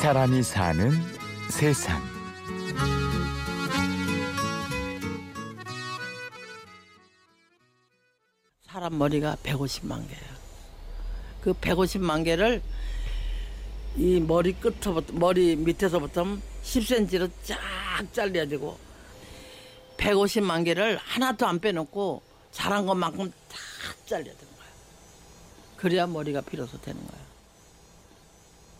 사람이 사는 세상. 사람 머리가 150만 개예요. 그 150만 개를 이 머리 끝부터 머리 밑에서부터 10cm로 쫙 잘라야 되고 150만 개를 하나도 안 빼놓고 자란 것만큼 다 잘라야 되는 거예요. 그래야 머리가 비로소 되는 거예요.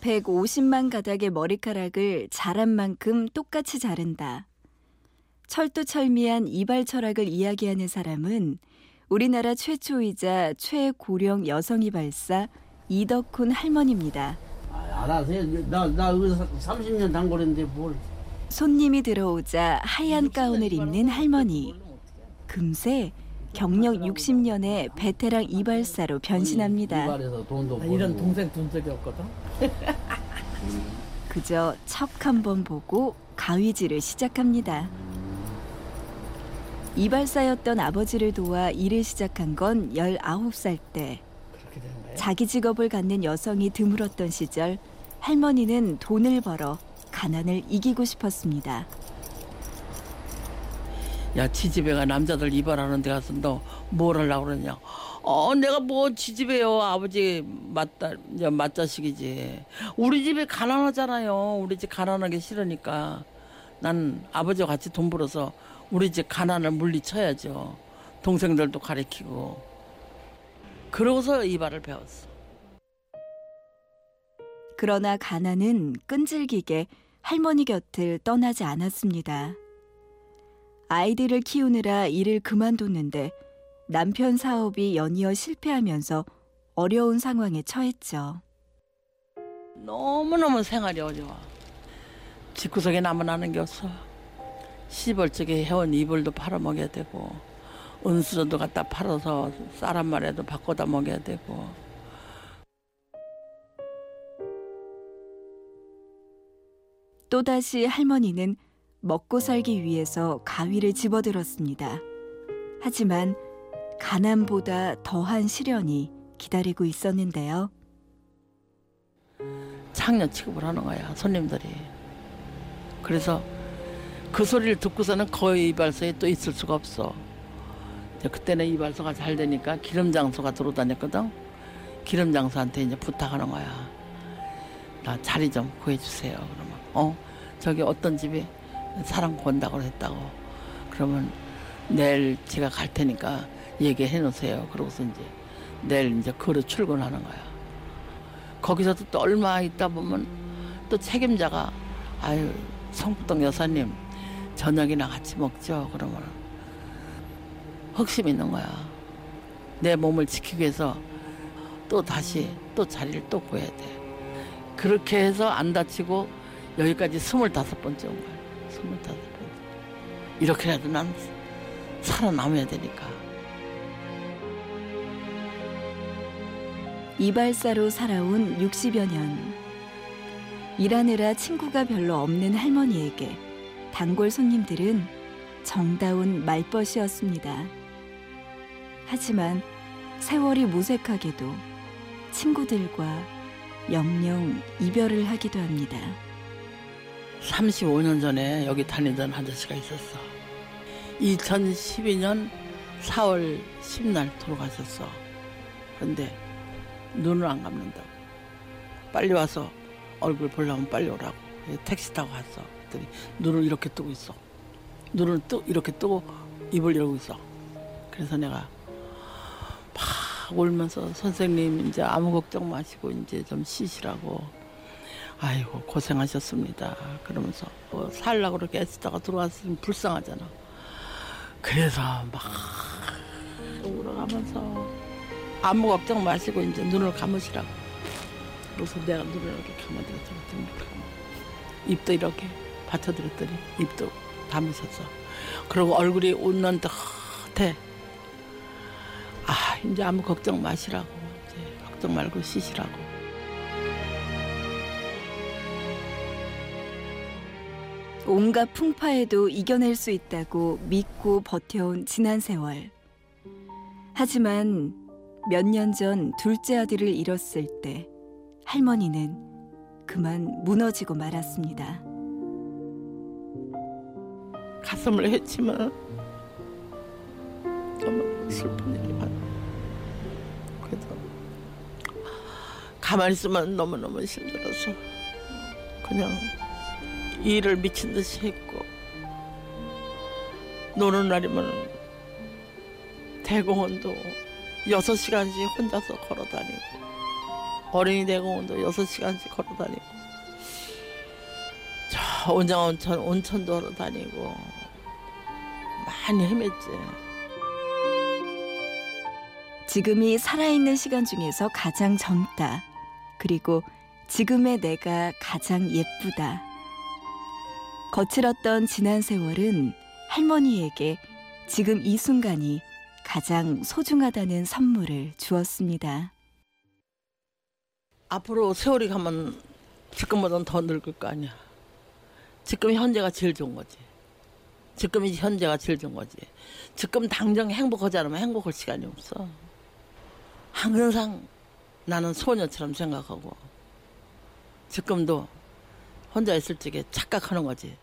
150만 가닥의 머리카락을 자란 만큼 똑같이 자른다. 철두철미한 이발 철학을 이야기하는 사람은 우리나라 최초이자 최고령 여성 이발사 이덕훈 할머니입니다. 아, 알아서 해. 나, 나 여기서 30년 단골인데 뭘. 손님이 들어오자 하얀 가운을 입는 할머니. 금세 경력 60년의 베테랑 이발사로 변신합니다. 이런 동생 둔 적이 없거든. 그저 척 한번 보고 가위질을 시작합니다. 이발사였던 아버지를 도와 일을 시작한 건 19살 때. 자기 직업을 갖는 여성이 드물었던 시절 할머니는 돈을 벌어 가난을 이기고 싶었습니다. 야, 지집애가 남자들 이발하는 데 가서 너 뭘 하려고 그러냐. 어, 내가 뭐 지집애요. 아버지 맞다, 맞자식이지. 우리 집에 가난하잖아요. 우리 집 가난하기 싫으니까. 난 아버지와 같이 돈 벌어서 우리 집 가난을 물리쳐야죠. 동생들도 가르치고. 그러고서 이발을 배웠어. 그러나 가난은 끈질기게 할머니 곁을 떠나지 않았습니다. 아이들을 키우느라 일을 그만뒀는데 남편 사업이 연이어 실패하면서 어려운 상황에 처했죠. 너무너무 생활이 어려워. 집구석에 남은 하는 게 없어. 시벌적에 해온 이불도 팔아먹여야 되고 은수저도 갖다 팔아서 쌀 한 마리라도 바꿔다 먹여야 되고 또다시 할머니는 먹고 살기 위해서 가위를 집어들었습니다. 하지만 가난보다 더한 시련이 기다리고 있었는데요. 창녀 취급을 하는 거야 손님들이. 그래서 그 소리를 듣고서는 거의 이발소에 또 있을 수가 없어. 그때는 이발소가 잘 되니까 기름 장소가 들어다녔거든. 기름 장소한테 이제 부탁하는 거야. 나 자리 좀 구해주세요. 그러면 어 저기 어떤 집에 사람 본다고 했다고. 그러면 내일 제가 갈 테니까 얘기해 놓으세요. 그러고서 이제 내일 이제 그로 출근하는 거야. 거기서도 또 얼마 있다 보면 또 책임자가 아유 성북동 여사님 저녁이나 같이 먹죠. 그러면 흑심 있는 거야. 내 몸을 지키기 위해서 또 다시 또 자리를 또 구해야 돼. 그렇게 해서 안 다치고 여기까지 스물다섯 번째 온 거야. 스물다섯 번째. 이렇게라도 난 살아남아야 되니까. 이발사로 살아온 60여 년. 일하느라 친구가 별로 없는 할머니에게 단골 손님들은 정다운 말벗이었습니다. 하지만 세월이 무색하게도 친구들과 영영 이별을 하기도 합니다. 35년 전에 여기 다니던 아저씨가 있었어. 2012년 4월 10날 돌아가셨어. 근데 눈을 안 감는다고. 빨리 와서 얼굴 보려면 빨리 오라고. 택시 타고 갔어. 그랬더니 눈을 이렇게 뜨고 있어. 눈을 뜨, 이렇게 뜨고 입을 열고 있어. 그래서 내가 막 울면서 선생님 이제 아무 걱정 마시고 이제 좀 쉬시라고. 아이고 고생하셨습니다. 그러면서 뭐 살라고 그렇게 애쓰다가 들어왔으면 불쌍하잖아. 그래서 막 울어가면서 아무 걱정 마시고 이제 눈을 감으시라고. 그래서 내가 눈을 이렇게 감아드렸더니 눈을. 입도 이렇게 받쳐드렸더니 입도 감으셨어. 그리고 얼굴이 웃는 듯해. 아 이제 아무 걱정 마시라고. 이제 걱정 말고 쉬시라고. 온갖 풍파에도 이겨낼 수 있다고 믿고 버텨온 지난 세월. 하지만 몇 년 전 둘째 아들을 잃었을 때 할머니는 그만 무너지고 말았습니다. 가슴을 했지만 너무 슬픈 일이만 그래도 가만히 있으면 너무너무 힘들어서 그냥 일을 미친 듯이 했고 노는 날이면 대공원도 여섯 시간씩 혼자서 걸어 다니고 어린이 대공원도 여섯 시간씩 걸어 다니고 저 온장 온천 온천도 걸어 다니고 많이 헤맸지. 지금이 살아있는 시간 중에서 가장 젊다. 그리고 지금의 내가 가장 예쁘다. 거칠었던 지난 세월은 할머니에게 지금 이 순간이 가장 소중하다는 선물을 주었습니다. 앞으로 세월이 가면 지금보다는 더 늙을 거 아니야. 지금 현재가 제일 좋은 거지. 지금이 현재가 제일 좋은 거지. 지금 당장 행복하지 않으면 행복할 시간이 없어. 항상 나는 소녀처럼 생각하고 지금도 혼자 있을 적에 착각하는 거지.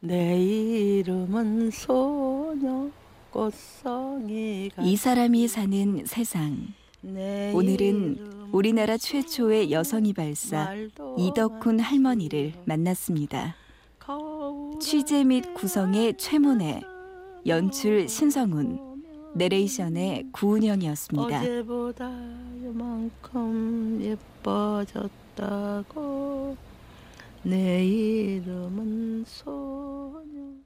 내 이름은 소녀 꽃송이가 이 사람이 사는 세상. 내 오늘은 우리나라 최초의 여성 이 발사 말도 이덕훈 할머니를 만났습니다. 취재 및 구성의 최문혜, 연출 신성훈, 내레이션의 구은영이었습니다. 어제보다 요만큼 예뻐졌다고 내 이름은 소녀